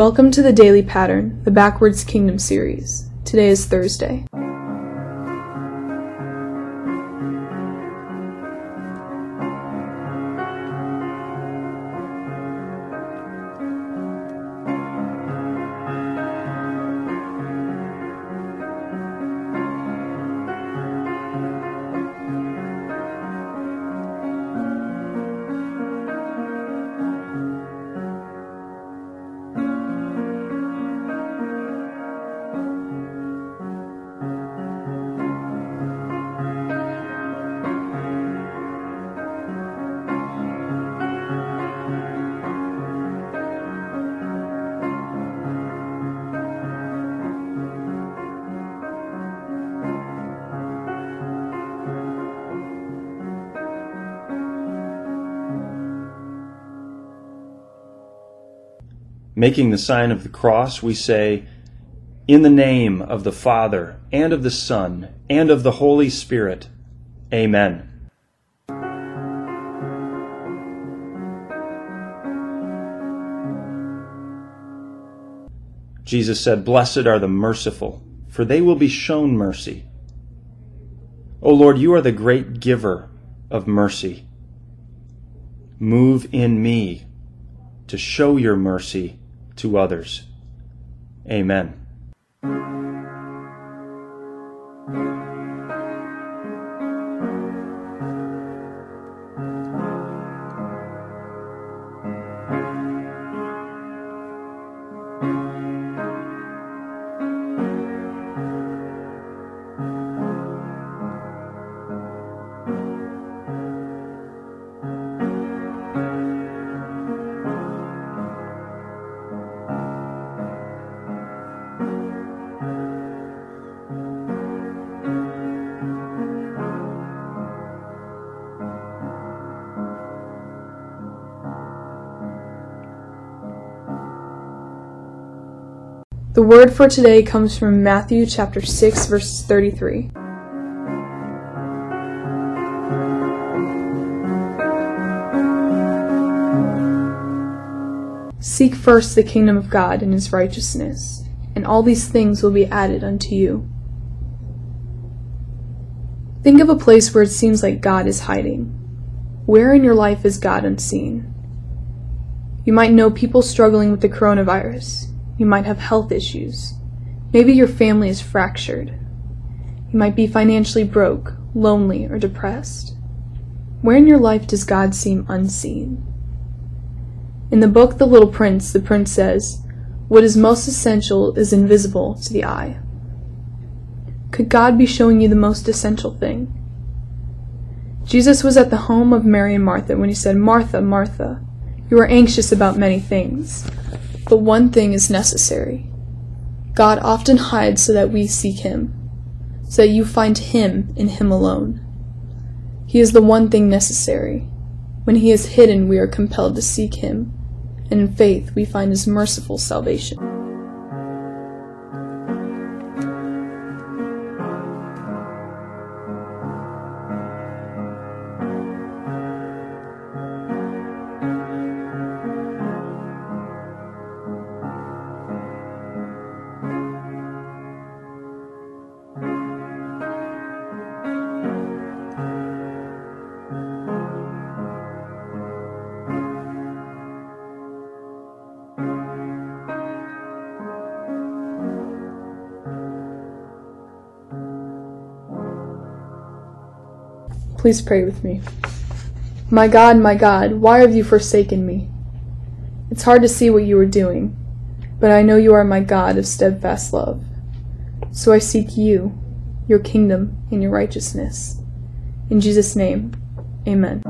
Welcome to the Daily Pattern, the Backwards Kingdom series. Today is Thursday. Making the sign of the cross, we say, In the name of the Father, and of the Son, and of the Holy Spirit. Amen. Jesus said, Blessed are the merciful, for they will be shown mercy. O Lord, you are the great giver of mercy. Move in me to show your mercy to others. Amen. The word for today comes from Matthew chapter 6 verse 33. Seek first the kingdom of God and his righteousness, and all these things will be added unto you. Think of a place where it seems like God is hiding. Where in your life is God unseen? You might know people struggling with the coronavirus you might have health issues. Maybe your family is fractured. You might be financially broke, lonely, or depressed. Where in your life does God seem unseen? In the book The Little Prince, the prince says, What is most essential is invisible to the eye. Could God be showing you the most essential thing? Jesus was at the home of Mary and Martha when he said, Martha, Martha, you are anxious about many things, but one thing is necessary. God often hides so that we seek Him, so that you find Him in Him alone. He is the one thing necessary. When He is hidden, we are compelled to seek Him, and in faith we find His merciful salvation. Please pray with me. My God, my God, why have you forsaken me? It's hard to see what you are doing, but I know you are my God of steadfast love. So I seek you, your kingdom, and your righteousness. In Jesus' name, amen.